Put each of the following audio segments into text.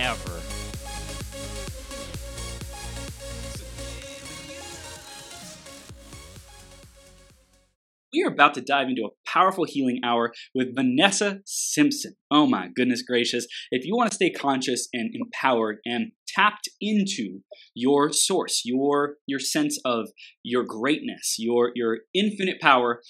ever. We are about to dive into a powerful healing hour with Vanessa Simpson. Oh my goodness gracious. If you want to stay conscious and empowered and tapped into your source, your your sense of your greatness, your your infinite power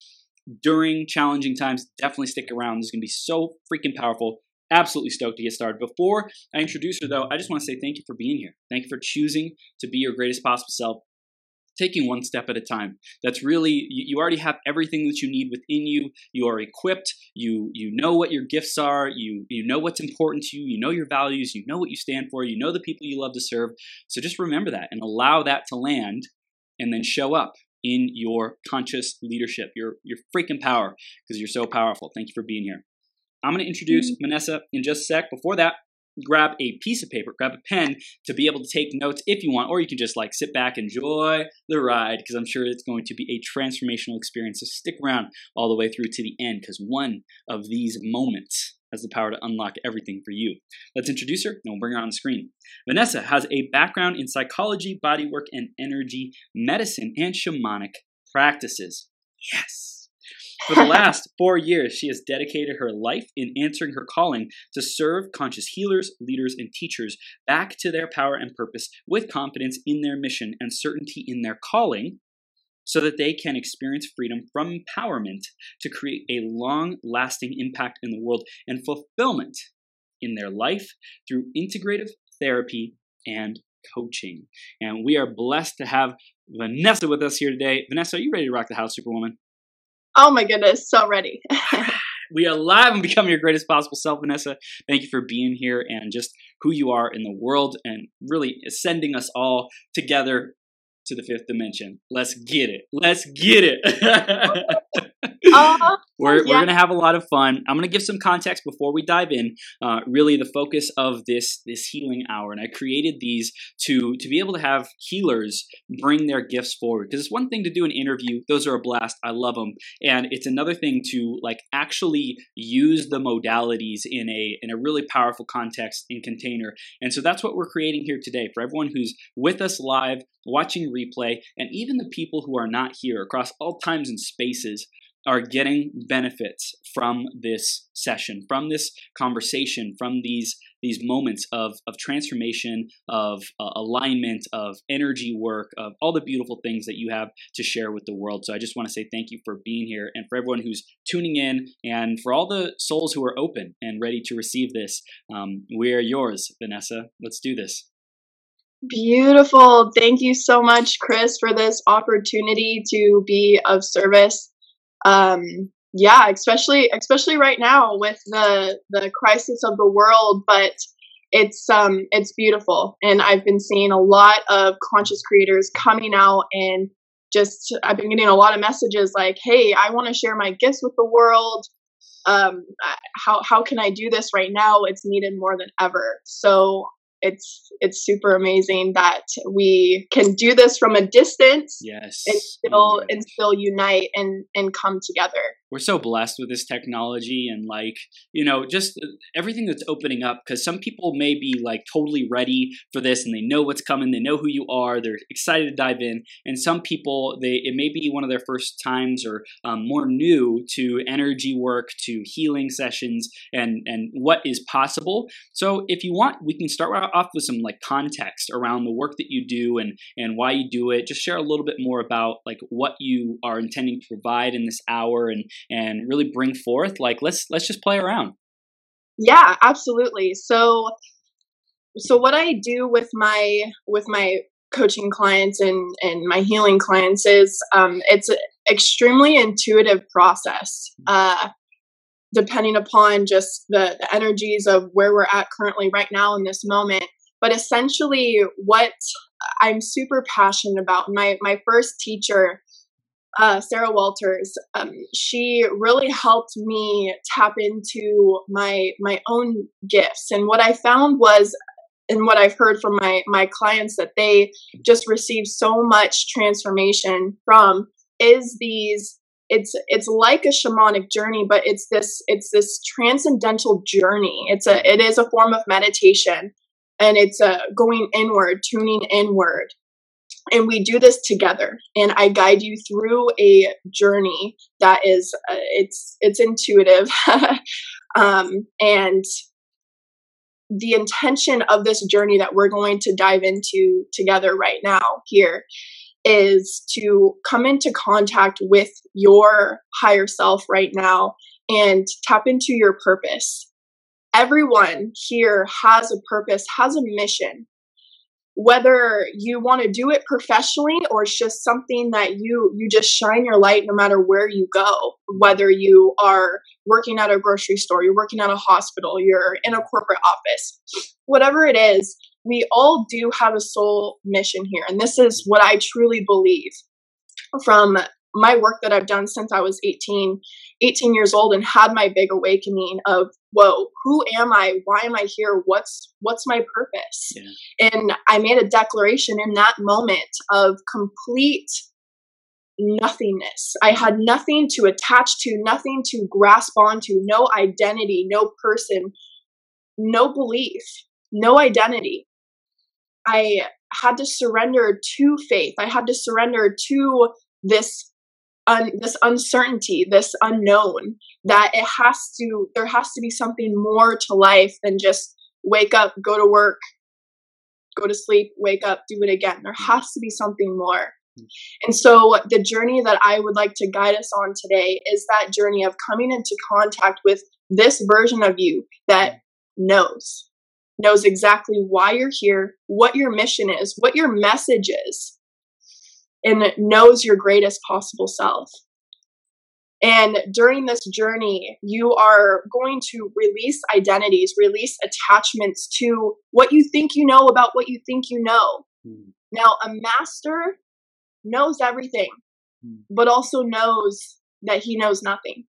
during challenging times, definitely stick around. This is going to be so freaking powerful absolutely stoked to get started. Before I introduce her, though, I just want to say thank you for being here. Thank you for choosing to be your greatest possible self. Taking one step at a time. That's really you already have everything that you need within you. You are equipped. You you know what your gifts are. You you know what's important to you. You know your values. You know what you stand for. You know the people you love to serve. So just remember that and allow that to land, and then show up in your conscious leadership, your your freaking power, because you're so powerful. Thank you for being here. I'm going to introduce mm-hmm. Vanessa in just a sec. Before that, grab a piece of paper, grab a pen to be able to take notes if you want, or you can just like sit back, enjoy the ride, because I'm sure it's going to be a transformational experience. So stick around all the way through to the end, because one of these moments has the power to unlock everything for you. Let's introduce her and we'll bring her on the screen. Vanessa has a background in psychology, bodywork, and energy medicine and shamanic practices. Yes. For the last four years, she has dedicated her life in answering her calling to serve conscious healers, leaders, and teachers back to their power and purpose with confidence in their mission and certainty in their calling so that they can experience freedom from empowerment to create a long lasting impact in the world and fulfillment in their life through integrative therapy and coaching. And we are blessed to have Vanessa with us here today. Vanessa, are you ready to rock the house, Superwoman? Oh my goodness, so ready. we are live and becoming your greatest possible self, Vanessa. Thank you for being here and just who you are in the world and really sending us all together to the fifth dimension. Let's get it. Let's get it. uh, we're, yeah. we're going to have a lot of fun. I'm going to give some context before we dive in. Uh, really, the focus of this this healing hour, and I created these to to be able to have healers bring their gifts forward. Because it's one thing to do an interview; those are a blast. I love them, and it's another thing to like actually use the modalities in a in a really powerful context and container. And so that's what we're creating here today for everyone who's with us live, watching replay, and even the people who are not here across all times and spaces are getting benefits from this session, from this conversation, from these these moments of of transformation, of uh, alignment, of energy work, of all the beautiful things that you have to share with the world. So I just want to say thank you for being here, and for everyone who's tuning in, and for all the souls who are open and ready to receive this. Um, we are yours, Vanessa. Let's do this. Beautiful. Thank you so much, Chris, for this opportunity to be of service um, yeah, especially especially right now with the the crisis of the world, but it's um it's beautiful and I've been seeing a lot of conscious creators coming out and just I've been getting a lot of messages like, "Hey, I want to share my gifts with the world. Um, how how can I do this right now? It's needed more than ever." So it's it's super amazing that we can do this from a distance yes. and oh still and still unite and and come together we're so blessed with this technology and like you know just everything that's opening up because some people may be like totally ready for this and they know what's coming they know who you are they're excited to dive in and some people they it may be one of their first times or um, more new to energy work to healing sessions and and what is possible. So if you want we can start off with some like context around the work that you do and and why you do it. Just share a little bit more about like what you are intending to provide in this hour and and really bring forth like let's let's just play around yeah absolutely so so what i do with my with my coaching clients and and my healing clients is um, it's an extremely intuitive process uh, depending upon just the, the energies of where we're at currently right now in this moment. But essentially, what I'm super passionate about, my, my first teacher, uh, Sarah Walters, um, she really helped me tap into my my own gifts. And what I found was, and what I've heard from my my clients that they just received so much transformation from is these it's it's like a shamanic journey but it's this it's this transcendental journey it's a it is a form of meditation and it's a going inward tuning inward and we do this together and i guide you through a journey that is uh, it's it's intuitive um, and the intention of this journey that we're going to dive into together right now here is to come into contact with your higher self right now and tap into your purpose. Everyone here has a purpose, has a mission. Whether you want to do it professionally or it's just something that you you just shine your light no matter where you go, whether you are working at a grocery store, you're working at a hospital, you're in a corporate office, whatever it is, we all do have a soul mission here. And this is what I truly believe from my work that I've done since I was 18, 18 years old and had my big awakening of, whoa, who am I? Why am I here? What's what's my purpose? Yeah. And I made a declaration in that moment of complete nothingness. I had nothing to attach to, nothing to grasp onto, no identity, no person, no belief, no identity. I had to surrender to faith. I had to surrender to this un, this uncertainty, this unknown that it has to there has to be something more to life than just wake up, go to work, go to sleep, wake up, do it again. There has to be something more. And so the journey that I would like to guide us on today is that journey of coming into contact with this version of you that knows knows exactly why you're here, what your mission is, what your message is, and knows your greatest possible self. And during this journey, you are going to release identities, release attachments to what you think you know about what you think you know. Mm. Now, a master knows everything, mm. but also knows that he knows nothing.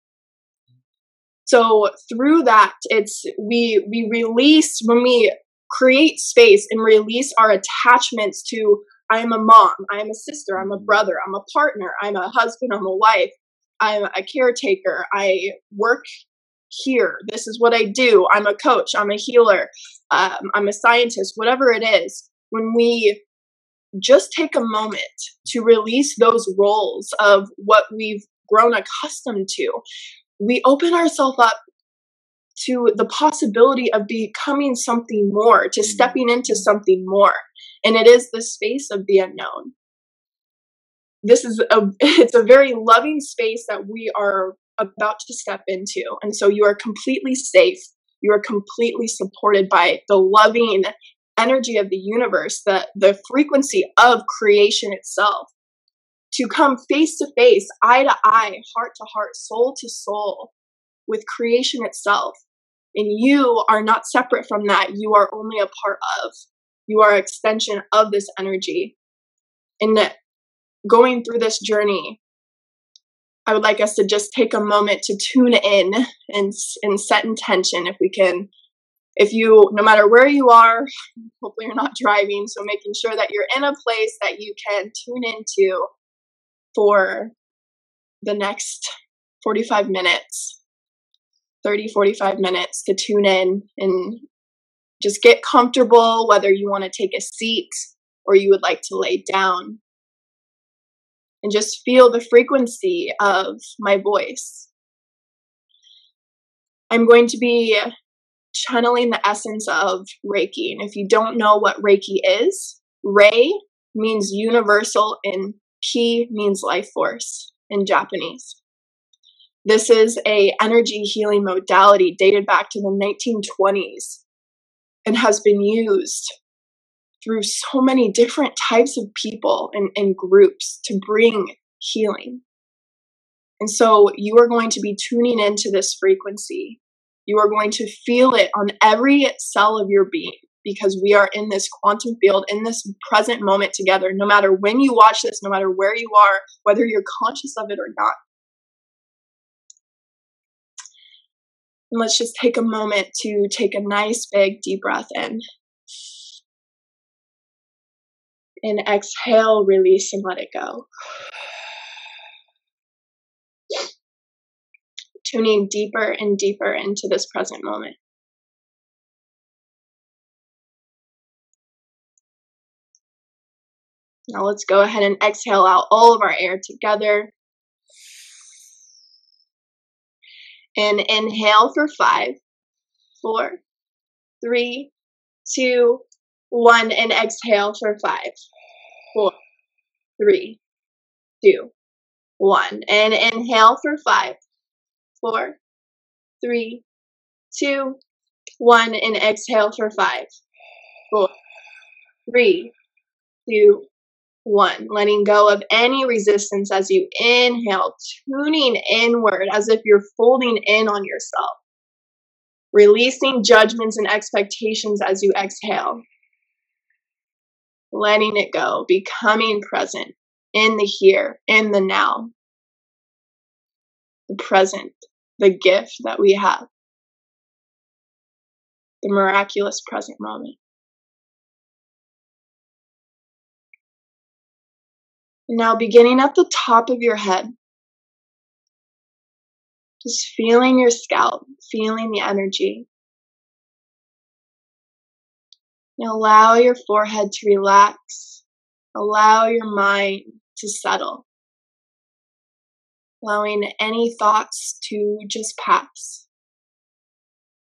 So through that, it's we we release when we create space and release our attachments to I'm a mom, I'm a sister, I'm a brother, I'm a partner, I'm a husband, I'm a wife, I'm a caretaker, I work here. This is what I do. I'm a coach, I'm a healer, um, I'm a scientist, whatever it is. When we just take a moment to release those roles of what we've grown accustomed to, we open ourselves up to the possibility of becoming something more, to mm-hmm. stepping into something more. And it is the space of the unknown. This is a it's a very loving space that we are about to step into. And so you are completely safe. You are completely supported by the loving energy of the universe, the, the frequency of creation itself. To come face to face, eye to eye, heart to heart, soul to soul with creation itself. And you are not separate from that. You are only a part of. You are extension of this energy. And going through this journey, I would like us to just take a moment to tune in and, and set intention if we can. If you, no matter where you are, hopefully you're not driving, so making sure that you're in a place that you can tune into for the next 45 minutes 30, 45 minutes to tune in and just get comfortable, whether you want to take a seat or you would like to lay down. And just feel the frequency of my voice. I'm going to be channeling the essence of Reiki. And if you don't know what Reiki is, Rei means universal and Ki means life force in Japanese. This is a energy healing modality dated back to the 1920s and has been used through so many different types of people and, and groups to bring healing. And so you are going to be tuning into this frequency. You are going to feel it on every cell of your being because we are in this quantum field, in this present moment together, no matter when you watch this, no matter where you are, whether you're conscious of it or not. And let's just take a moment to take a nice big deep breath in. And exhale, release, and let it go. Tuning deeper and deeper into this present moment. Now let's go ahead and exhale out all of our air together. And inhale for five, four, three, two, one. And exhale for five, four, three, two, one. And inhale for five, four, three, two, one. And exhale for five, four, three, two, one, letting go of any resistance as you inhale, tuning inward as if you're folding in on yourself, releasing judgments and expectations as you exhale, letting it go, becoming present in the here, in the now, the present, the gift that we have, the miraculous present moment. Now, beginning at the top of your head, just feeling your scalp, feeling the energy. Allow your forehead to relax, allow your mind to settle, allowing any thoughts to just pass.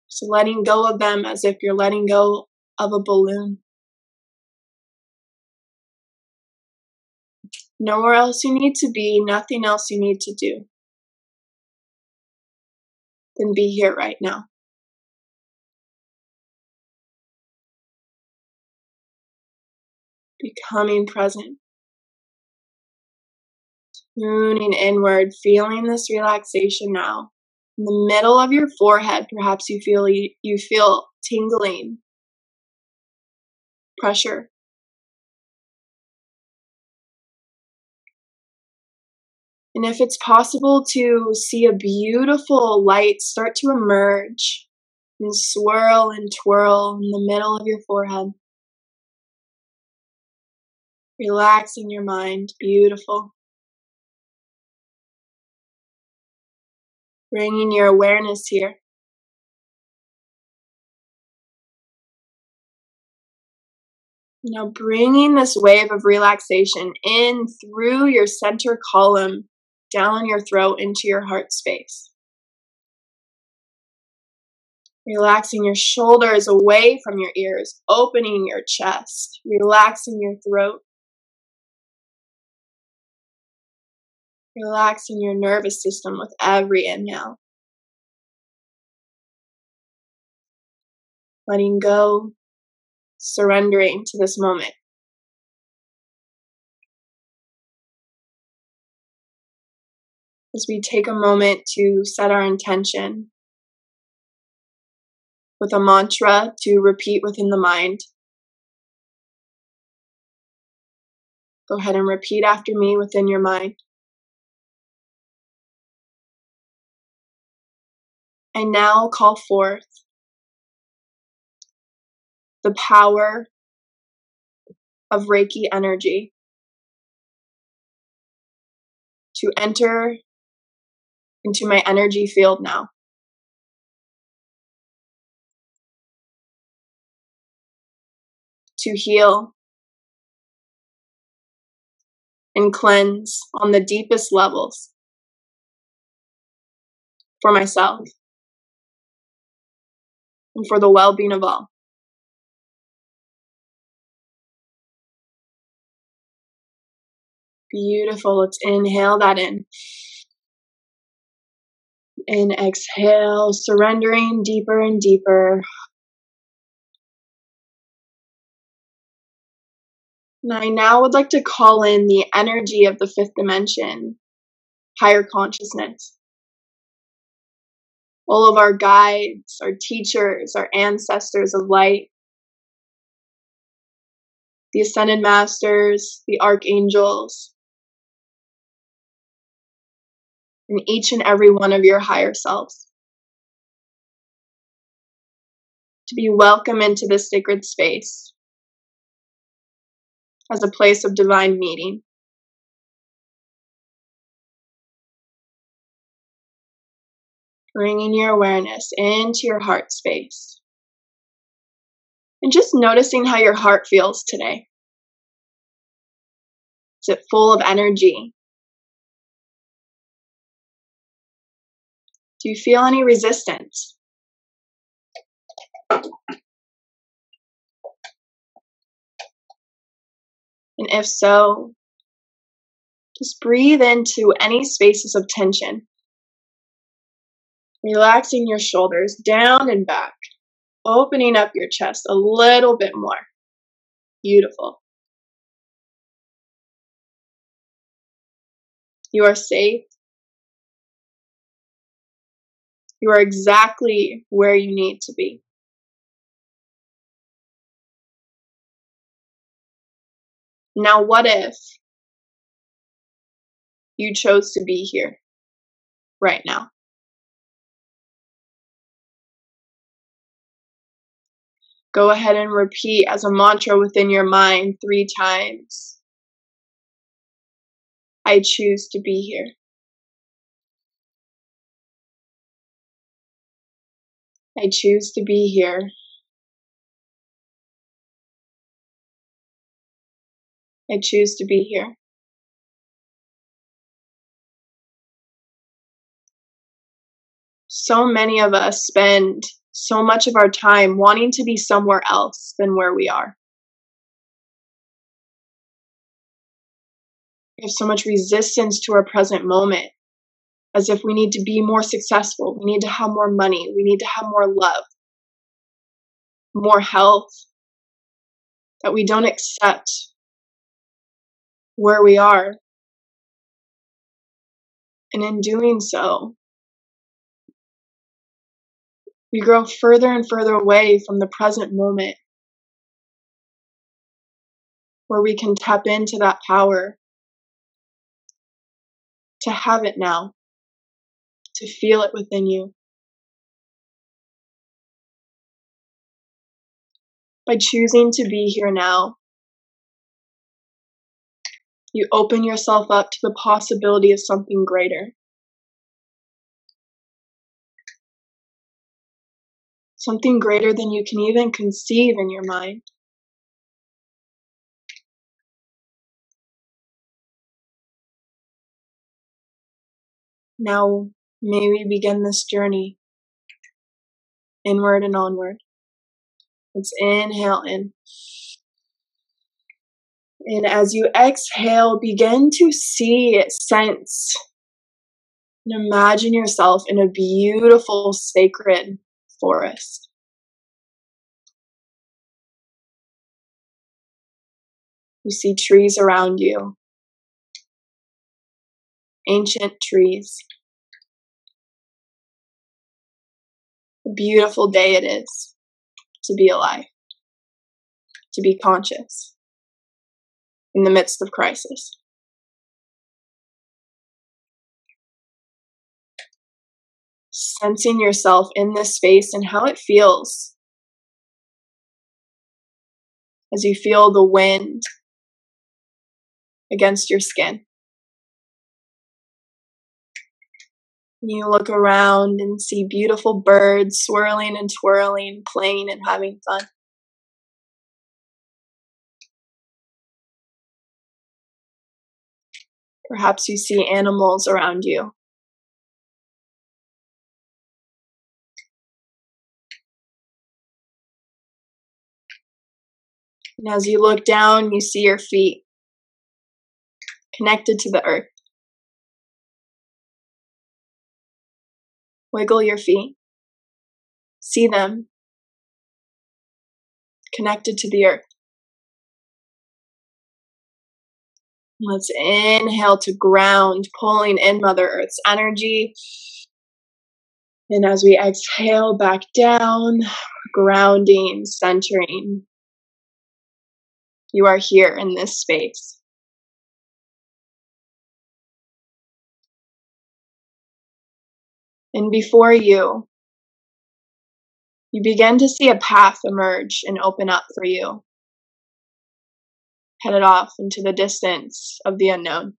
So, letting go of them as if you're letting go of a balloon. Nowhere else you need to be, nothing else you need to do than be here right now. Becoming present. Tuning inward, feeling this relaxation now. In the middle of your forehead, perhaps you feel you feel tingling, pressure. And if it's possible to see a beautiful light start to emerge and swirl and twirl in the middle of your forehead, relaxing your mind, beautiful. Bringing your awareness here. Now, bringing this wave of relaxation in through your center column down your throat into your heart space. Relaxing your shoulders away from your ears, opening your chest, relaxing your throat, relaxing your nervous system with every inhale. Letting go, surrendering to this moment. As we take a moment to set our intention with a mantra to repeat within the mind. Go ahead and repeat after me within your mind. And now call forth the power of Reiki energy to enter into my energy field now. To heal and cleanse on the deepest levels for myself and for the well being of all. Beautiful. Let's inhale that in and exhale, surrendering deeper and deeper. And I now would like to call in the energy of the fifth dimension, higher consciousness. All of our guides, our teachers, our ancestors of light, the ascended masters, the archangels, and each and every one of your higher selves. To be welcome into this sacred space as a place of divine meeting. Bringing your awareness into your heart space. And just noticing how your heart feels today. Is it full of energy? Do you feel any resistance? And if so, just breathe into any spaces of tension. Relaxing your shoulders down and back, opening up your chest a little bit more. Beautiful. You are safe. You are exactly where you need to be. Now, what if you chose to be here right now? Go ahead and repeat as a mantra within your mind three times. I choose to be here. I choose to be here. I choose to be here. So many of us spend so much of our time wanting to be somewhere else than where we are. We have so much resistance to our present moment, as if we need to be more successful, we need to have more money, we need to have more love, more health, that we don't accept where we are. And in doing so, we grow further and further away from the present moment where we can tap into that power to have it now, to feel it within you. By choosing to be here now, you open yourself up to the possibility of something greater. Something greater than you can even conceive in your mind. Now, may we begin this journey inward and onward. Let's inhale in. And as you exhale, begin to see, sense, and imagine yourself in a beautiful, sacred forest. You see trees around you, ancient trees. Beautiful day it is to be alive, to be conscious in the midst of crisis. Sensing yourself in this space and how it feels as you feel the wind against your skin. You look around and see beautiful birds swirling and twirling, playing and having fun. Perhaps you see animals around you. And as you look down, you see your feet connected to the earth. Wiggle your feet. See them connected to the earth. Let's inhale to ground, pulling in Mother Earth's energy. And as we exhale back down, grounding, centering. You are here in this space. And before you, you begin to see a path emerge and open up for you, headed off into the distance of the unknown,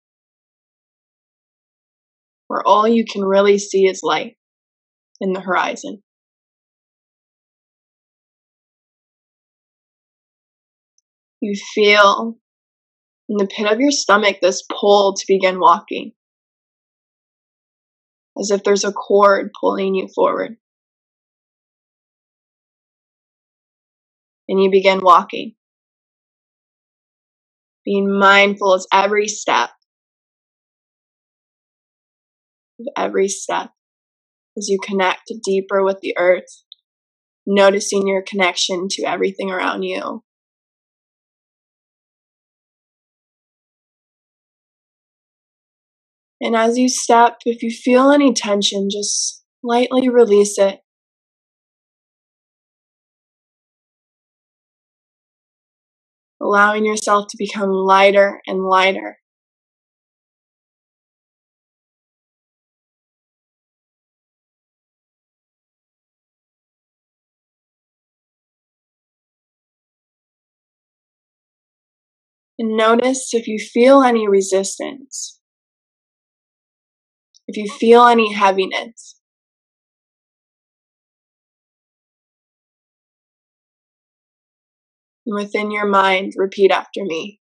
where all you can really see is light in the horizon. You feel in the pit of your stomach this pull to begin walking, as if there's a cord pulling you forward. And you begin walking, being mindful of every step, of every step as you connect deeper with the earth, noticing your connection to everything around you. And as you step, if you feel any tension, just lightly release it. Allowing yourself to become lighter and lighter. And notice if you feel any resistance, if you feel any heaviness. Within your mind, repeat after me.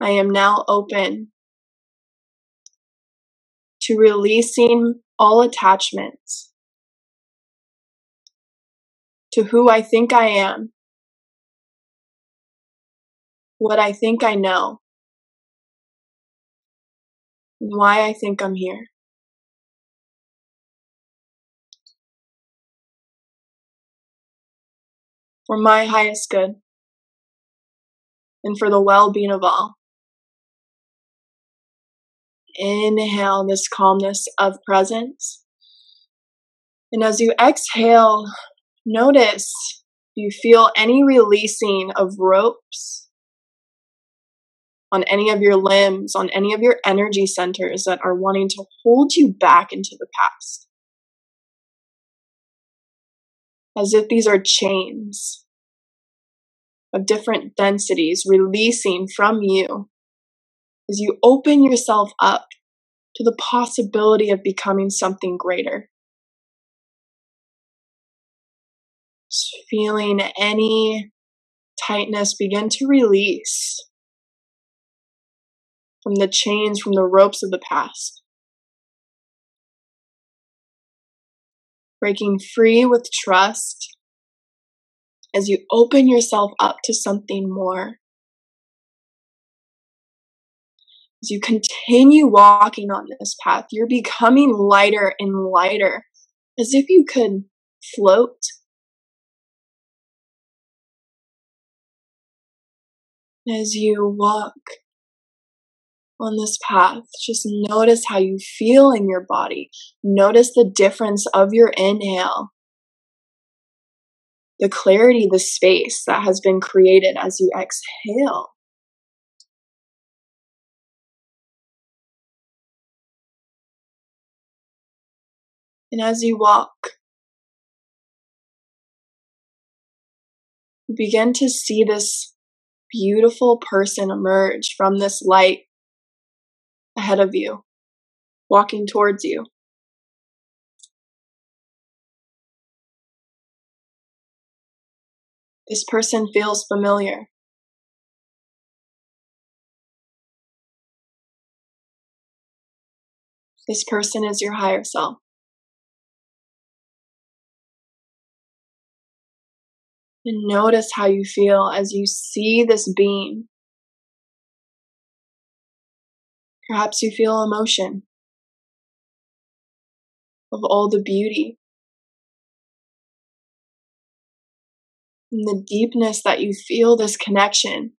I am now open to releasing all attachments to who I think I am, what I think I know, why I think I'm here. For my highest good and for the well being of all. Inhale this calmness of presence. And as you exhale, Notice you feel any releasing of ropes on any of your limbs, on any of your energy centers that are wanting to hold you back into the past. As if these are chains of different densities releasing from you as you open yourself up to the possibility of becoming something greater. feeling any tightness begin to release from the chains, from the ropes of the past. Breaking free with trust as you open yourself up to something more. As you continue walking on this path, you're becoming lighter and lighter, as if you could float as you walk on this path, just notice how you feel in your body. Notice the difference of your inhale, the clarity, the space that has been created as you exhale. And as you walk, you begin to see this beautiful person emerge from this light ahead of you, walking towards you. This person feels familiar. This person is your higher self. And notice how you feel as you see this being. Perhaps you feel emotion of all the beauty. and the deepness that you feel this connection.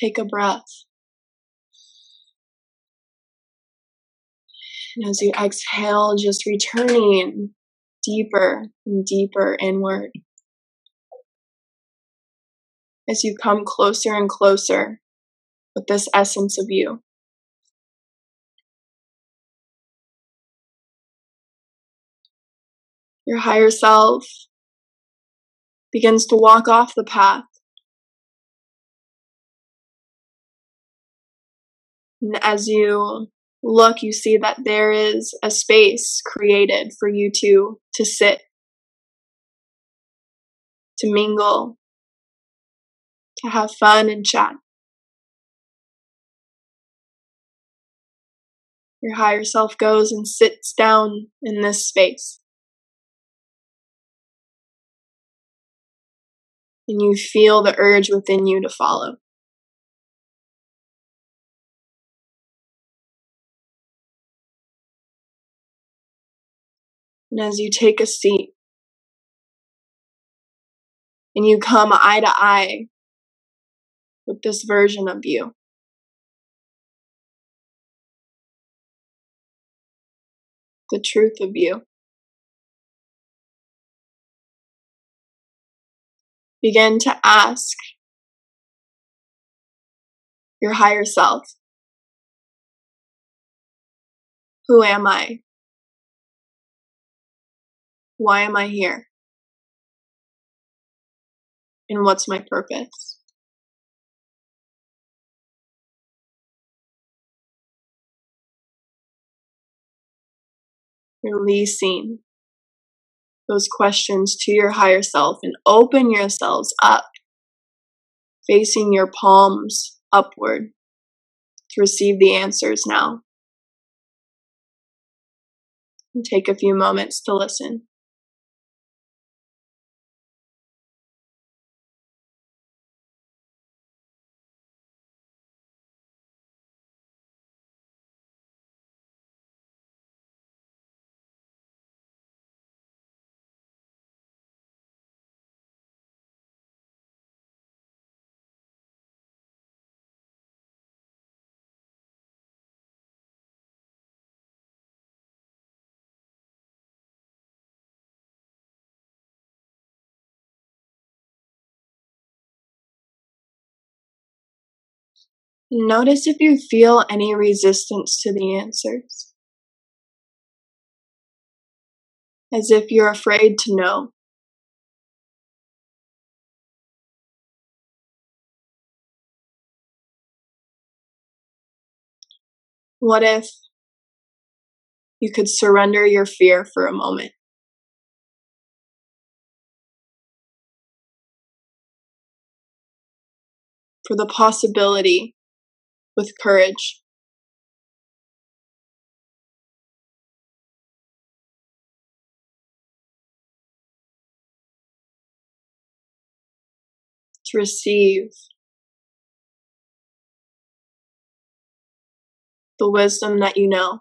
Take a breath. And as you exhale, just returning deeper and deeper inward. As you come closer and closer with this essence of you. Your higher self begins to walk off the path. And as you look, you see that there is a space created for you to, to sit, to mingle, to have fun and chat. Your higher self goes and sits down in this space. And you feel the urge within you to follow. And as you take a seat and you come eye to eye with this version of you, the truth of you. Begin to ask your higher self, who am I? Why am I here? And what's my purpose? Releasing those questions to your higher self and open yourselves up, facing your palms upward to receive the answers now. And take a few moments to listen. Notice if you feel any resistance to the answers. As if you're afraid to know. What if you could surrender your fear for a moment? For the possibility with courage. To receive the wisdom that you know.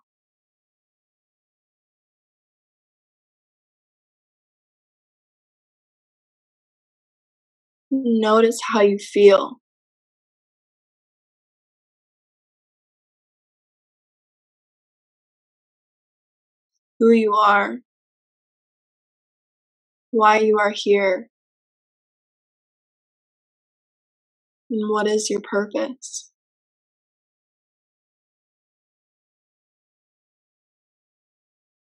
Notice how you feel. Who you are, why you are here, and what is your purpose.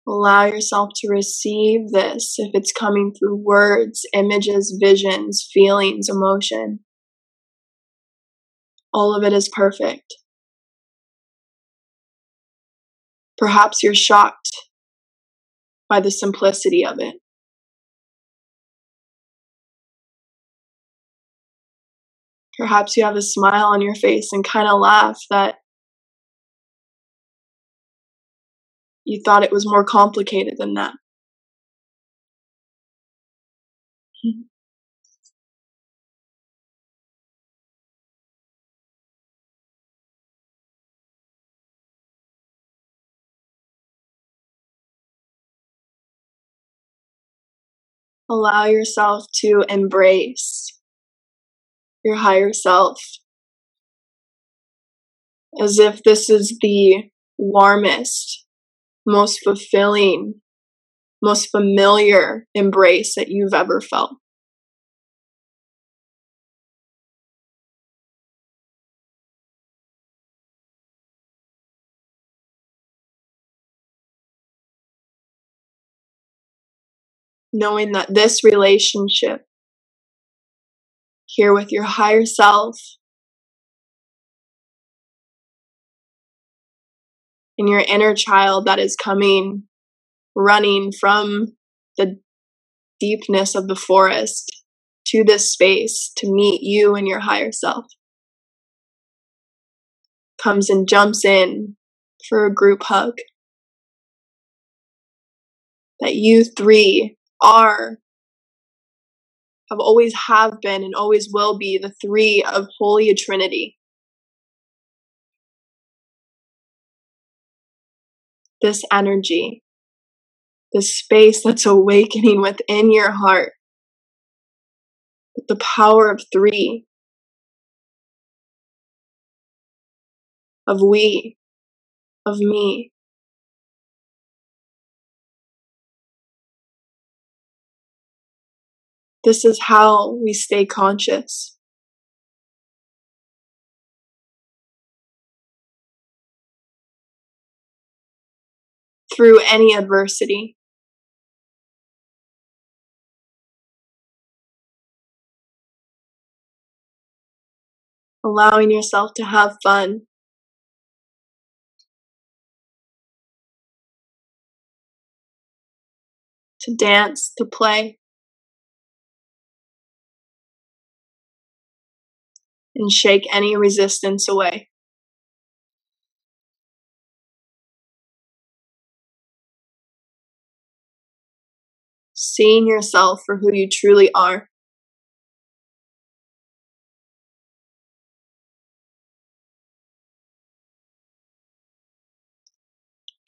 Allow yourself to receive this if it's coming through words, images, visions, feelings, emotion. All of it is perfect. Perhaps you're shocked by the simplicity of it. Perhaps you have a smile on your face and kind of laugh that you thought it was more complicated than that. Allow yourself to embrace your higher self as if this is the warmest, most fulfilling, most familiar embrace that you've ever felt. Knowing that this relationship here with your higher self and your inner child that is coming running from the deepness of the forest to this space to meet you and your higher self. Comes and jumps in for a group hug. That you three are, have always have been, and always will be the three of Holy Trinity. This energy the space that's awakening within your heart the power of three of we of me this is how we stay conscious through any adversity allowing yourself to have fun. To dance, to play. And shake any resistance away. Seeing yourself for who you truly are.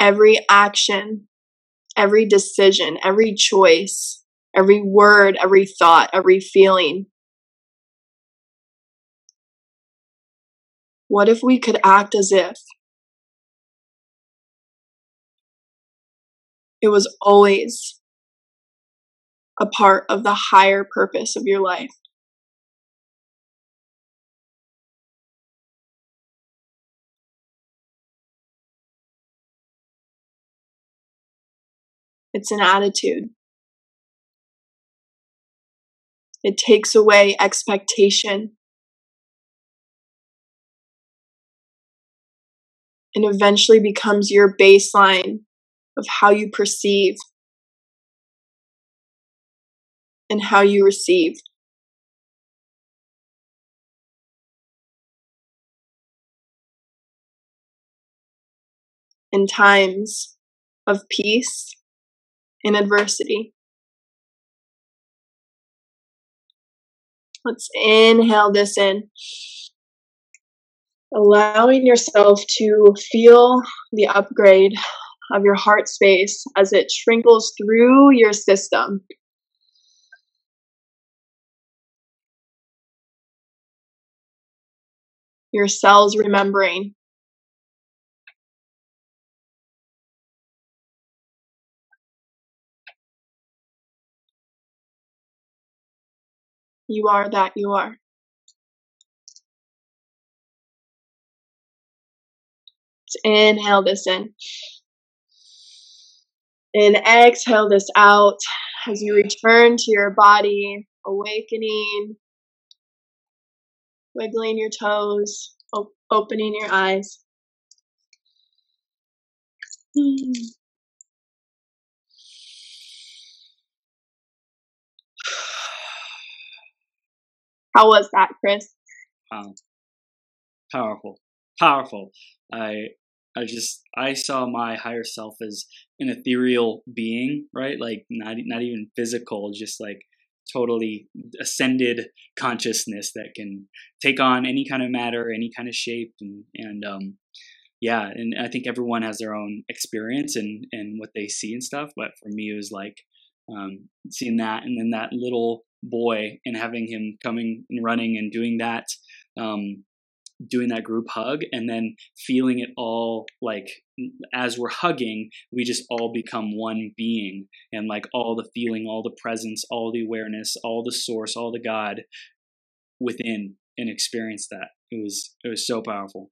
every action, every decision, every choice, every word, every thought, every feeling. What if we could act as if it was always a part of the higher purpose of your life? It's an attitude. It takes away expectation. And eventually becomes your baseline of how you perceive and how you receive. In times of peace, in adversity. Let's inhale this in. Allowing yourself to feel the upgrade of your heart space as it trickles through your system. Your cells remembering You are that you are. Inhale this in. And exhale this out as you return to your body, awakening, wiggling your toes, op- opening your eyes. How was that, Chris? Wow. Powerful. Powerful. I I just I saw my higher self as an ethereal being, right? Like not not even physical, just like totally ascended consciousness that can take on any kind of matter, any kind of shape, and and um, yeah, and I think everyone has their own experience and and what they see and stuff. But for me, it was like um, seeing that, and then that little boy and having him coming and running and doing that, um, doing that group hug, and then feeling it all like as we're hugging, we just all become one being, and like all the feeling, all the presence, all the awareness, all the source, all the God within, and experience that. It was it was so powerful.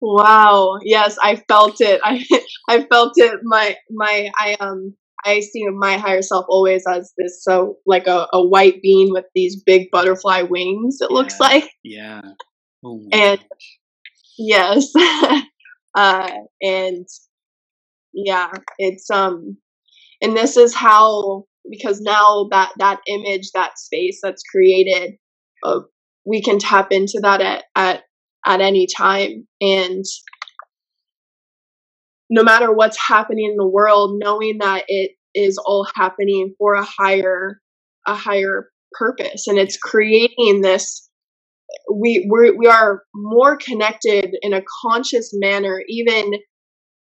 Wow. Yes, I felt it. I I felt it. My my I um I see my higher self always as this so like a, a white being with these big butterfly wings. It yeah. looks like. Yeah. Oh and gosh. yes, uh, and yeah, it's um, and this is how because now that that image, that space that's created, uh, we can tap into that at at at any time. And no matter what's happening in the world knowing that it is all happening for a higher a higher purpose. And it's creating this we we're, we are more connected in a conscious manner even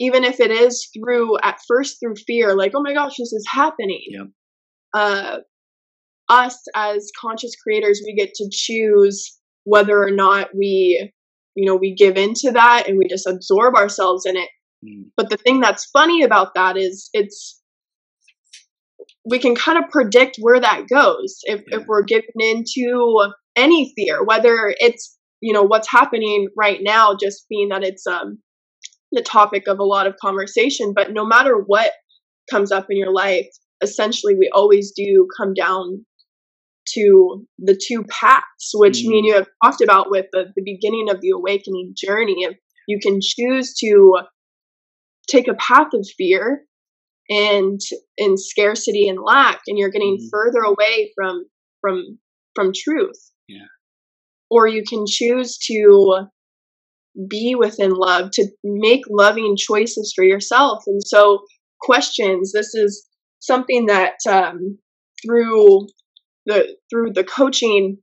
even if it is through at first through fear like oh my gosh this is happening yep. uh us as conscious creators we get to choose whether or not we you know we give into that and we just absorb ourselves in it mm. but the thing that's funny about that is it's we can kind of predict where that goes if, yeah. if we're given into any fear whether it's you know what's happening right now just being that it's um the topic of a lot of conversation but no matter what comes up in your life essentially we always do come down to the two paths, which mm. me and you have talked about with the, the beginning of the awakening journey. If you can choose to take a path of fear and in scarcity and lack, and you're getting mm. further away from from from truth. Yeah. Or you can choose to be within love, to make loving choices for yourself. And so, questions. This is something that um, through the through the coaching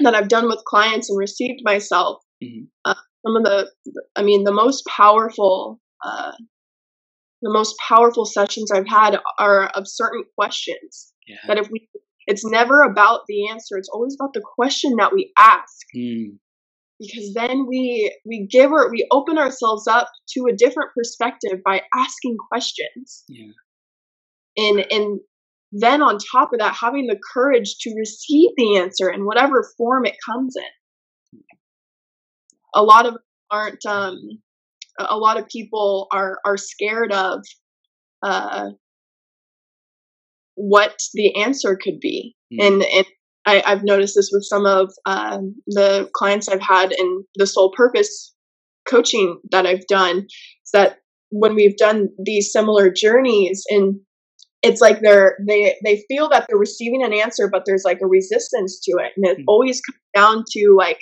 that I've done with clients and received myself, mm-hmm. uh, some of the, I mean, the most powerful, uh, the most powerful sessions I've had are of certain questions yeah. that if we, it's never about the answer. It's always about the question that we ask. Mm. Because then we we give or we open ourselves up to a different perspective by asking questions. Yeah. And and then on top of that having the courage to receive the answer in whatever form it comes in a lot of aren't um a lot of people are are scared of uh what the answer could be mm. and and I, I've noticed this with some of um, the clients I've had in the soul purpose coaching that I've done is that when we've done these similar journeys and it's like they're they they feel that they're receiving an answer but there's like a resistance to it and it mm-hmm. always comes down to like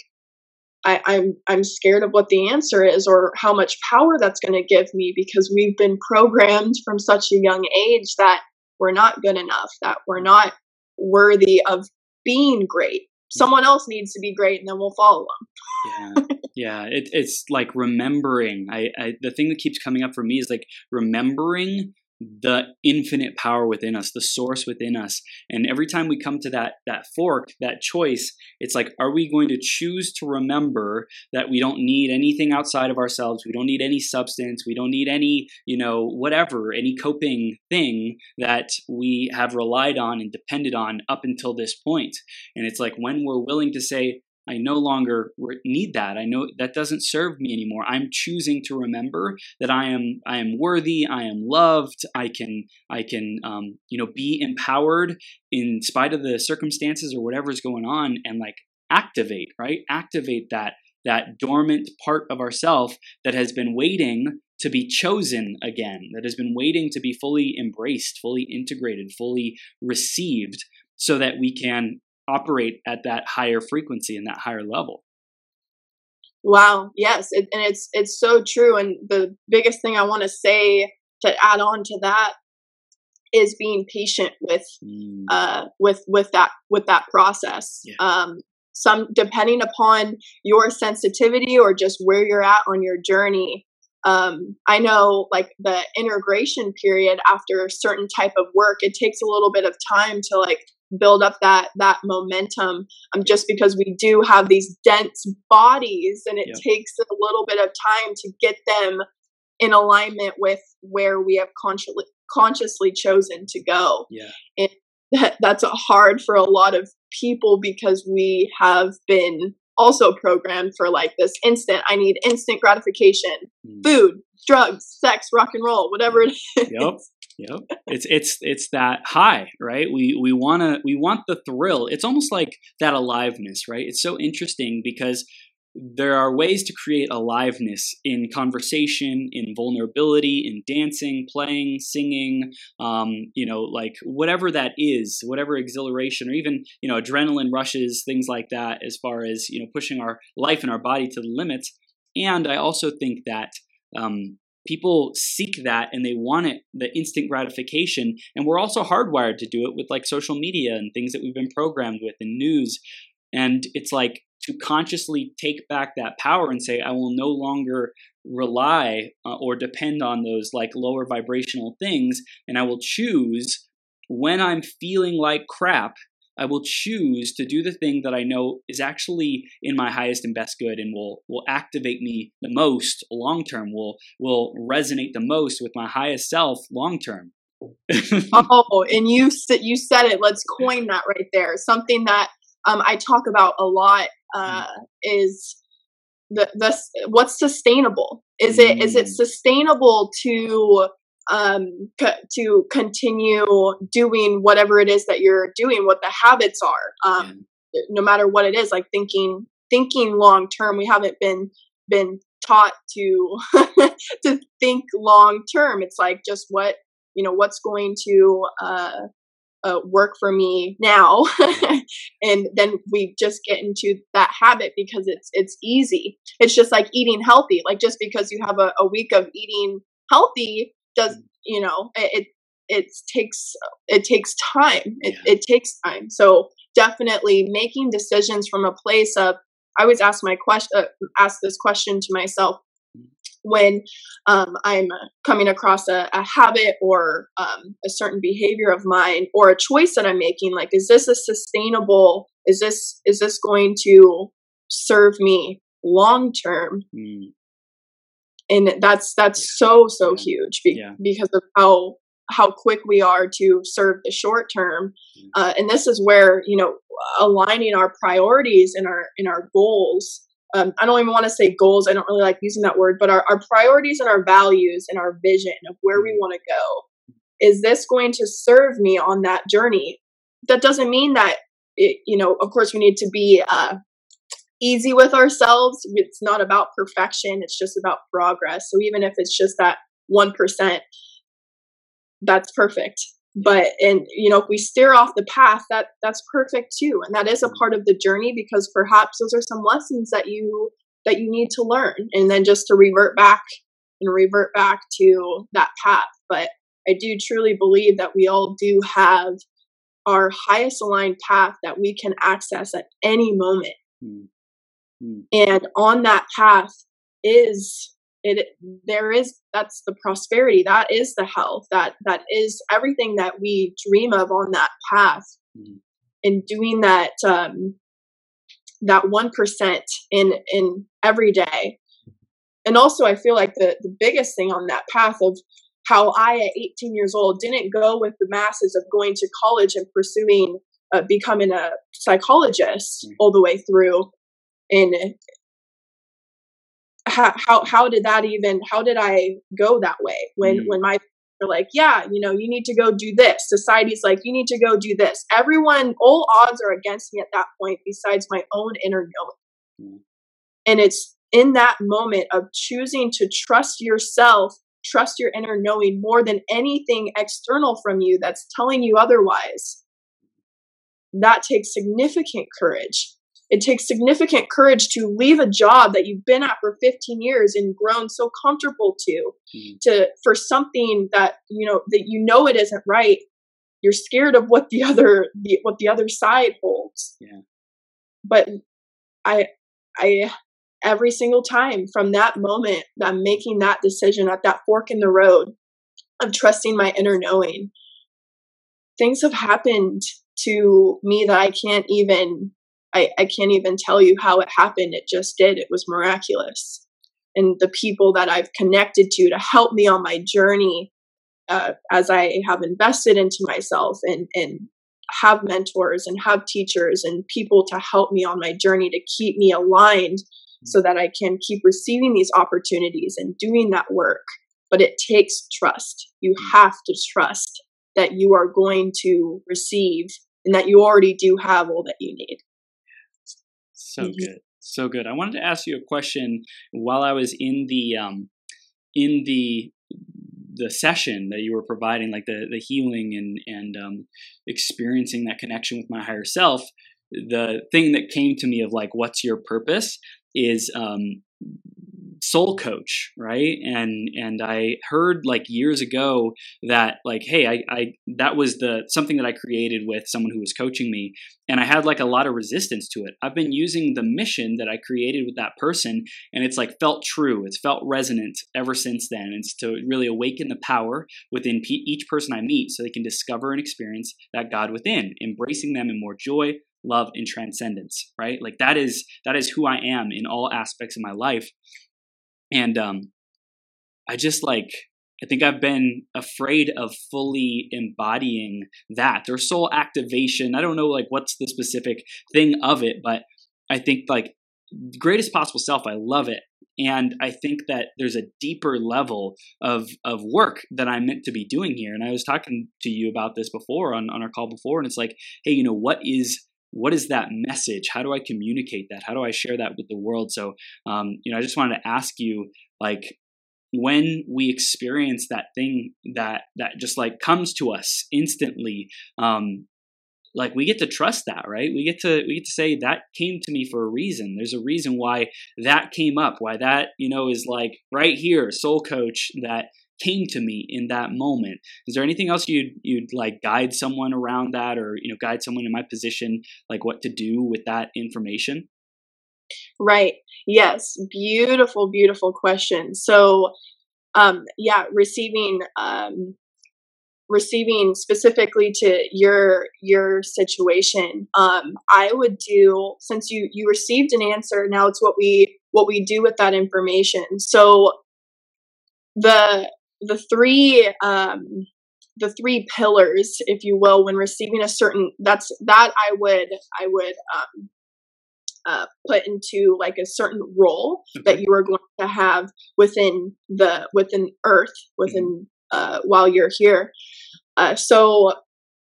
I, I'm I'm scared of what the answer is or how much power that's going to give me because we've been programmed from such a young age that we're not good enough, that we're not worthy of being great. Someone else needs to be great, and then we'll follow them. yeah, yeah. It, it's like remembering. I, I the thing that keeps coming up for me is like remembering the infinite power within us the source within us. And every time we come to that that fork that choice it's like are we going to choose to remember that we don't need anything outside of ourselves? We don't need any substance. We don't need any you know whatever any coping thing that we have relied on and depended on up until this point. And it's like when we're willing to say I no longer need that. I know that doesn't serve me anymore. I'm choosing to remember that I am I am worthy. I am loved. I can I can um, you know be empowered in spite of the circumstances or whatever is going on, and like activate right. Activate that that dormant part of ourself that has been waiting to be chosen again, that has been waiting to be fully embraced, fully integrated, fully received, so that we can operate at that higher frequency and that higher level. Wow. Yes, it, and it's it's so true. And the biggest thing I want to say to add on to that is being patient with mm. uh with with that with that process. Yeah. Um, some depending upon your sensitivity or just where you're at on your journey. um, I know like the integration period after a certain type of work, it takes a little bit of time to like build up that that momentum um, just because we do have these dense bodies and it yeah. takes a little bit of time to get them in alignment with where we have consciously consciously chosen to go. Yeah. And that, that's hard for a lot of people because we have been also programmed for like this instant i need instant gratification. Mm. food drugs sex rock and roll whatever it is. Yep yep. It's it's it's that high right? We we want to we want the thrill. It's almost like that aliveness right? It's so interesting because there are ways to create aliveness in conversation, in vulnerability, in dancing, playing, singing, um, you know, like whatever that is, whatever exhilaration or even, you know, adrenaline rushes, things like that, as far as, you know, pushing our life and our body to the limits. And I also think that um, people seek that and they want it, the instant gratification. And we're also hardwired to do it with like social media and things that we've been programmed with and news. And it's like to consciously take back that power and say, I will no longer rely uh, or depend on those like lower vibrational things, and I will choose when I'm feeling like crap. I will choose to do the thing that I know is actually in my highest and best good and will will activate me the most long term, will will resonate the most with my highest self long term. oh, and you said you said it. Let's coin that right there. Something that um, I talk about a lot uh, mm. is the the what's sustainable. Is it is it mm. sustainable to um co- to continue doing whatever it is that you're doing, what the habits are, um, yeah. no matter what it is. Like thinking thinking long term. We haven't been been taught to to think long term. It's like just what you know what's going to uh, uh, work for me now and then we just get into that habit because it's it's easy it's just like eating healthy like just because you have a, a week of eating healthy does you know it it takes it takes time it, yeah. it takes time so definitely making decisions from a place of i always ask my question uh, ask this question to myself when um, I'm coming across a, a habit or um, a certain behavior of mine or a choice that I'm making. Like, is this a sustainable? Is this is this going to serve me long term? Mm. And that's that's so so yeah. huge be- yeah. because of how how quick we are to serve the short term mm. uh, and this is where you know aligning our priorities and our in our goals um, I don't even want to say goals. I don't really like using that word, but our, our priorities and our values and our vision of where we mm-hmm. want to go. Is this going to serve me on that journey? That doesn't mean that, it, you know, of course, we need to be uh, easy with ourselves. It's not about perfection, it's just about progress. So even if it's just that 1%, that's perfect. But and you know if we steer off the path that that's perfect too. And that is a part of the journey because perhaps those are some lessons that you that you need to learn and then just to revert back and revert back to that path. But i do truly believe that we all do have our highest aligned path that we can access at any moment hmm. Mm-hmm. and on that path is it there is that's the prosperity that is the health that that is everything that we dream of on that path mm-hmm. and doing that um that 1% in in every day and also i feel like the the biggest thing on that path of how i at 18 years old didn't go with the masses of going to college and pursuing uh, becoming a psychologist mm-hmm. all the way through and how, how how did that even how did I go that way? When mm. when my they're like yeah you know you need to go do this. Society's like you need to go do this. Everyone all odds are against me at that point besides my own inner knowing. Mm. and it's in that moment of choosing to trust yourself trust your inner knowing more than anything external from you that's telling you otherwise that takes significant courage it takes significant courage to leave a job that you've been at for 15 years and grown so comfortable to, mm-hmm. to for something that you know that you know it isn't right. You're scared of what the other the, what the other side holds. Yeah. But I I every single time from that moment i'm making that decision at that fork in the road of trusting my inner knowing things have happened to me that i can't even I, I can't even tell you how it happened it just did it was miraculous and the people that i've connected to to help me on my journey uh, as i have invested into myself and and have mentors and have teachers and people to help me on my journey to keep me aligned so that I can keep receiving these opportunities and doing that work. But it takes trust. You have to trust that you are going to receive and that you already do have all that you need. So mm-hmm. good. So good. I wanted to ask you a question while I was in the um in the the session that you were providing, like the the healing and and um, experiencing that connection with my higher self, the thing that came to me of like, what's your purpose? is um, soul coach right? And and i heard like years ago that like hey I, I that was the something that i created with someone who was coaching me and i had like a lot of resistance to it. I've been using the mission that i created with that person and it's like felt true. It's felt resonant ever since then. It's to really awaken the power within each person i meet so they can discover and experience that god within embracing them in more joy love and transcendence right? Like that is that is who i am in all aspects of my life and um i just like i think i've been afraid of fully embodying that. There's soul activation i don't know like what's the specific thing of it but i think like greatest possible self i love it. And i think that there's a deeper level of of work that i'm meant to be doing here. And i was talking to you about this before on, on our call before and it's like hey you know what is what is that message? How do I communicate that? How do I share that with the world? So, um, you know, I just wanted to ask you, like, when we experience that thing that that just like comes to us instantly, um, like we get to trust that, right? We get to we get to say that came to me for a reason. There's a reason why that came up, why that you know is like right here, soul coach that came to me in that moment. Is there anything else you'd you'd like guide someone around that, or you know, guide someone in my position, like what to do with that information? Right. Yes. Beautiful, beautiful question. So, um, yeah, receiving um, receiving specifically to your your situation um, i would do since you you received an answer now it's what we what we do with that information so the the three um, the three pillars, if you will, when receiving a certain that's that I would I would um, uh, put into like a certain role okay. that you are going to have within the within Earth within uh, while you're here. Uh, so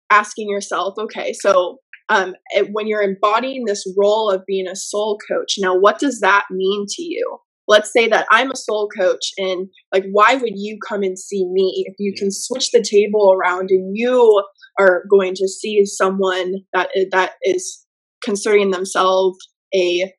asking yourself, okay, so um, when you're embodying this role of being a soul coach, now what does that mean to you? Let's say that I'm a soul coach and like why would you come and see me if you can switch the table around and you are going to see someone that that is considering themselves a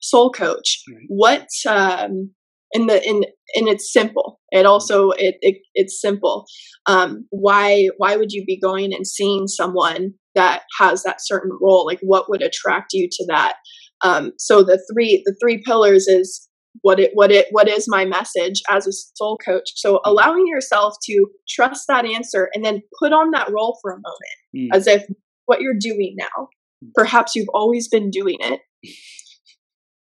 soul coach? Right. what um in the in and it's simple. It also it, it it's simple. Um why why would you be going and seeing someone that has that certain role? Like what would attract you to that um, so the three the three pillars is what it what it what is my message as a soul coach. So mm-hmm. allowing yourself to trust that answer and then put on that role for a moment, mm. as if what you're doing now. Mm. Perhaps you've always been doing it.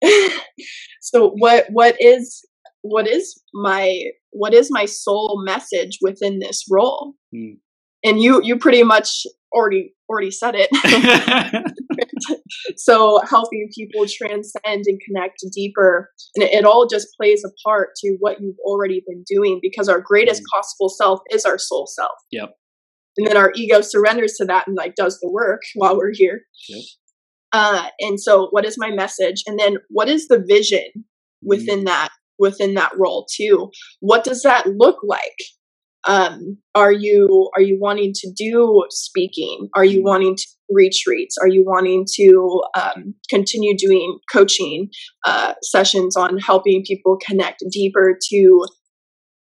so what what is what is my what is my soul message within this role? Mm. And you you pretty much already already said it. so helping people transcend and connect deeper, and it, it, all just plays a part to what you've already been doing because our greatest mm. possible self is our soul self. Yep. And then our ego surrenders to that and like does the work while we're here. Yep. Uh, and so, what is my message? And then, what is the vision mm. within mm. that within that role too? What does that look like? Um, are you are you wanting to do speaking? Are you wanting to retreats? Are you wanting to um, continue doing coaching uh, sessions on helping people connect deeper to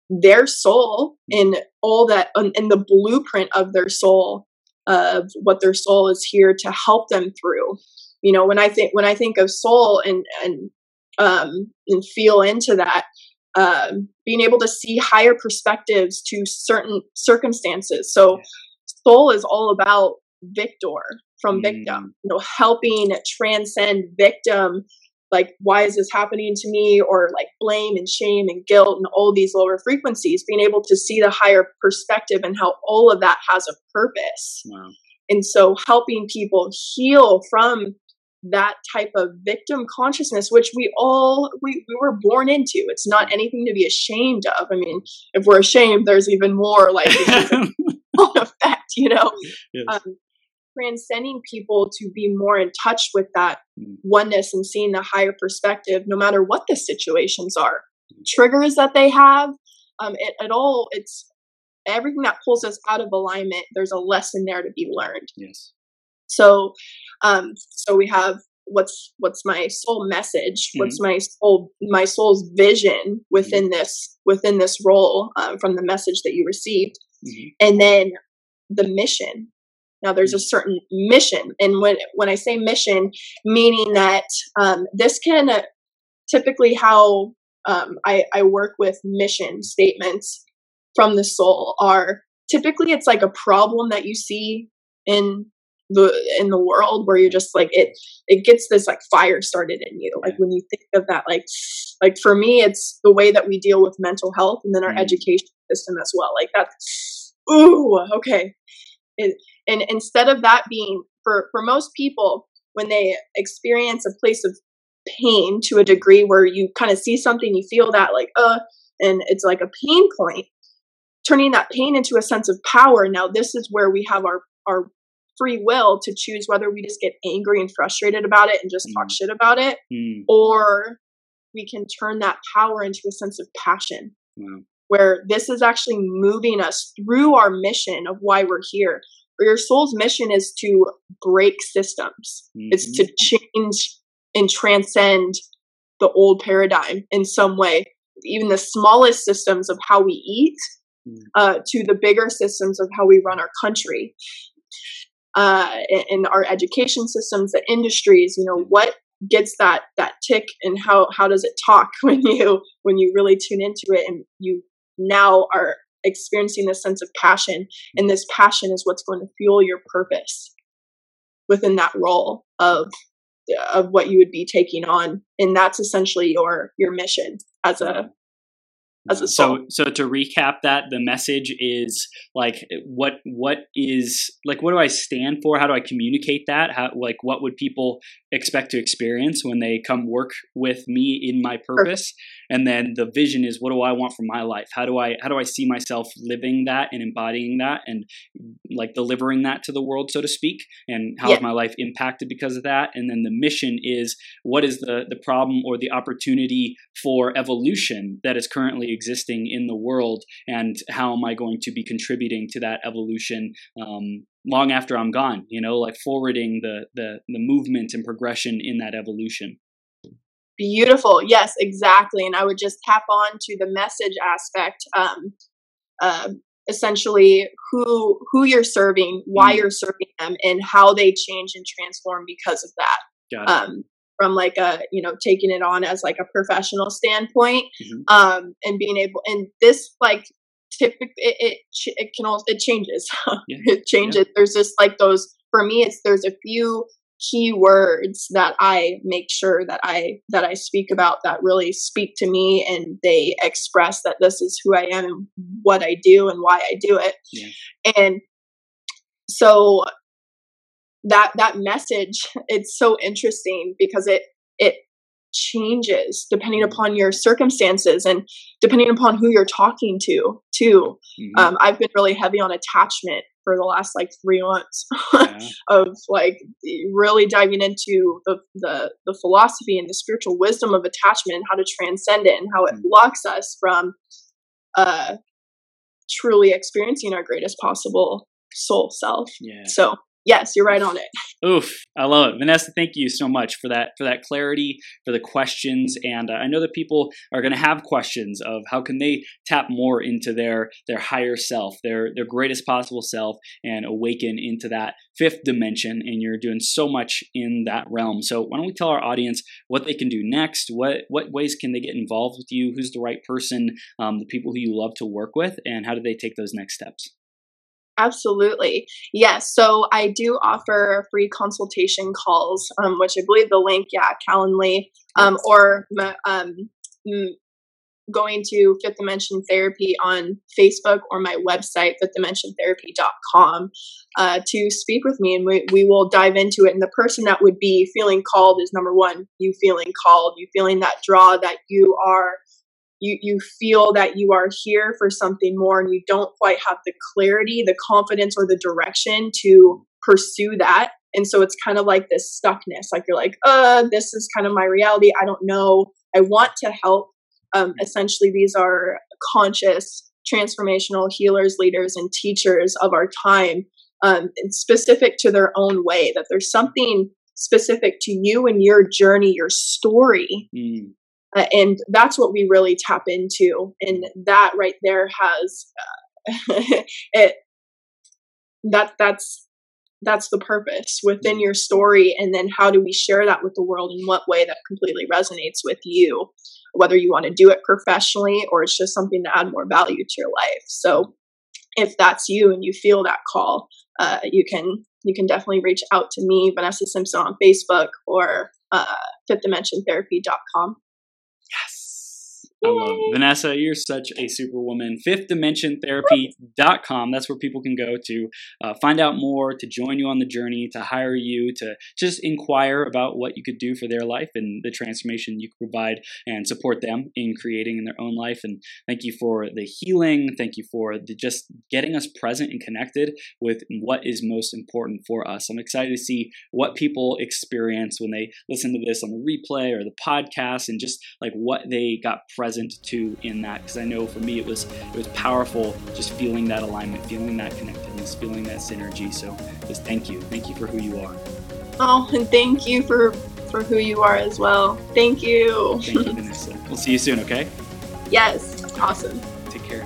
their soul and all that in the blueprint of their soul of what their soul is here to help them through? You know when i think when i think of soul and and um, and feel into that. Um, being able to see higher perspectives to certain circumstances. So, soul is all about victor from victim, Mm. you know, helping transcend victim. Like, why is this happening to me? Or like blame and shame and guilt and all these lower frequencies, being able to see the higher perspective and how all of that has a purpose. Wow. And so helping people heal from that type of victim consciousness, which we all we, we were born into. It's not anything to be ashamed of. I mean, if we're ashamed, there's even more like effect, you know. Yes. Um, transcending people to be more in touch with that Mm. oneness and seeing the higher perspective, no matter what the situations are, triggers that they have. Um, it, it all it's everything that pulls us out of alignment. There's a lesson there to be learned. yes. So, um, so we have what's what's my soul message? What's my soul my soul's vision within this within this role um, from the message that you received, Mhm. and then the mission. Now, there's a certain mission, and when when I say mission, meaning that um, this can uh, typically how um, I, I work with mission statements from the soul are typically it's like a problem that you see in the in the world where you're just like it it gets this like fire started in you. Like when you think of that like like for me it's the way that we deal with mental health and then our Mm. education system as well. Like that's ooh okay. It, and instead of that being for for most people when they experience a place of pain to a degree where you kind of see something you feel that like uh and it's like a pain point turning that pain into a sense of power. Now this is where we have our our free will to choose whether we just get angry and frustrated about it and just talk Mm. shit about it Mm. or we can turn that power into a sense of passion Wow. where this is actually moving us through our mission of why we're here. Where your soul's mission is to break systems. It's Mhm. to change and transcend the old paradigm in some way. Even the smallest systems of how we eat, Mm. uh, to the bigger systems of how we run our country, uh, in, our education systems, the industries. You know what gets that that tick, and how how does it talk when you when you really tune into it, and you now are experiencing this sense of passion, and this passion is what's going to fuel your purpose within that role of of what you would be taking on and that's essentially your your mission as a. so so to recap that the message is like what what is like what do i stand for? How do i communicate that? How like what would people expect to experience when they come work with me in my purpose? And then the vision is what do i want for my life? How do i how do i see myself living that and embodying that and like delivering that to the world so to speak? And how is Yeah. my life impacted because of that? And then the mission is what is the the problem or the opportunity for evolution that is currently existing in the world and how am i going to be contributing to that evolution um, long after i'm gone you know like forwarding the the the movement and progression in that evolution Beautiful. Yes, exactly. And I would just tap on to the message aspect. Um, uh, essentially, who who you're serving, why Mm. you're serving them, and how they change and transform because of that. got it Um, from like a you know taking it on as like a professional standpoint, Mhm. um, and being able and this like typically it it, it can also it changes. Yeah. it changes. There's just like those for me. It's there's a few key words that I make sure that I that I speak about that really speak to me and they express that this is who I am and what I do and why I do it. Yeah. And so that that message it's so interesting because it it changes depending upon your circumstances and depending upon who you're talking to too Mhm. um, i've been really heavy on attachment for the last like three months Yeah. of like really diving into the, the the philosophy and the spiritual wisdom of attachment and how to transcend it and how it Mm. blocks us from uh truly experiencing our greatest possible soul self yeah so yes, you're right on it. Oof, I love it, Vanessa. Thank you so much for that for that clarity, for the questions, and uh, I know that people are going to have questions of how can they tap more into their their higher self, their their greatest possible self, and awaken into that fifth dimension. And you're doing so much in that realm. So why don't we tell our audience what they can do next? What what ways can they get involved with you? Who's the right person? Um, the people who you love to work with, and how do they take those next steps? Absolutely. Yes. So I do offer free consultation calls, um, which I believe the link, yeah, Calendly, um, or um, going to Fifth Dimension Therapy on Facebook or my website, fifthdimensiontherapy.com, uh, to speak with me. And we, we will dive into it. And the person that would be feeling called is number one, you feeling called, you feeling that draw that you are you you feel that you are here for something more and you don't quite have the clarity the confidence or the direction to pursue that. And so it's kind of like this stuckness like you're like uh this is kind of my reality. I don't know. I want to help. Um, essentially these are conscious transformational healers leaders and teachers of our time um, specific to their own way that there's something specific to you and your journey your story mm. Uh, and that's what we really tap into. And that right there has uh, it. That that's that's the purpose within your story and then how do we share that with the world in what way that completely resonates with you whether you want to do it professionally or it's just something to add more value to your life so if that's you and you feel that call uh, you can you can definitely reach out to me vanessa simpson on facebook or uh, fifthdimensiontherapy.com I love Vanessa. You're such a superwoman. FifthDimensionTherapy.com. That's where people can go to uh, find out more, to join you on the journey, to hire you, to just inquire about what you could do for their life and the transformation you could provide and support them in creating in their own life. And thank you for the healing. Thank you for the just getting us present and connected with what is most important for us. I'm excited to see what people experience when they listen to this on the replay or the podcast and just like what they got present present to in that because I know for me it was it was powerful just feeling that alignment, feeling that connectedness, feeling that synergy. So just thank you, thank you for who you are. Oh, and thank you for for who you are as well. Thank you. Thank you, Vanessa. We'll see you soon. Okay. Yes. Awesome. Take care.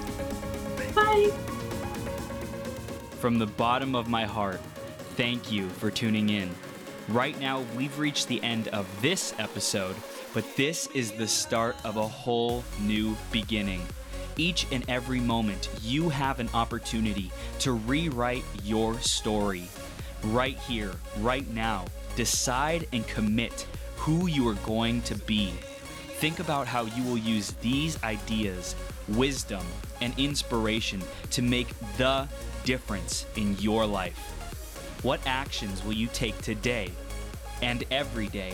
Bye. From the bottom of my heart, thank you for tuning in. Right now, we've reached the end of this episode but this is the start of a whole new beginning. Each and every moment, you have an opportunity to rewrite your story. Right here, right now, decide and commit who you are going to be. Think about how you will use these ideas, wisdom, and inspiration to make the difference in your life. What actions will you take today and every day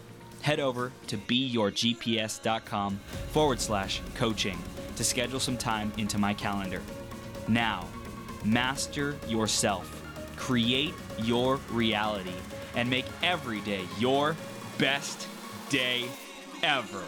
head over to beyourgps.com forward slash coaching to schedule some time into my calendar. Now, master yourself, create your reality, and make every day your best day ever.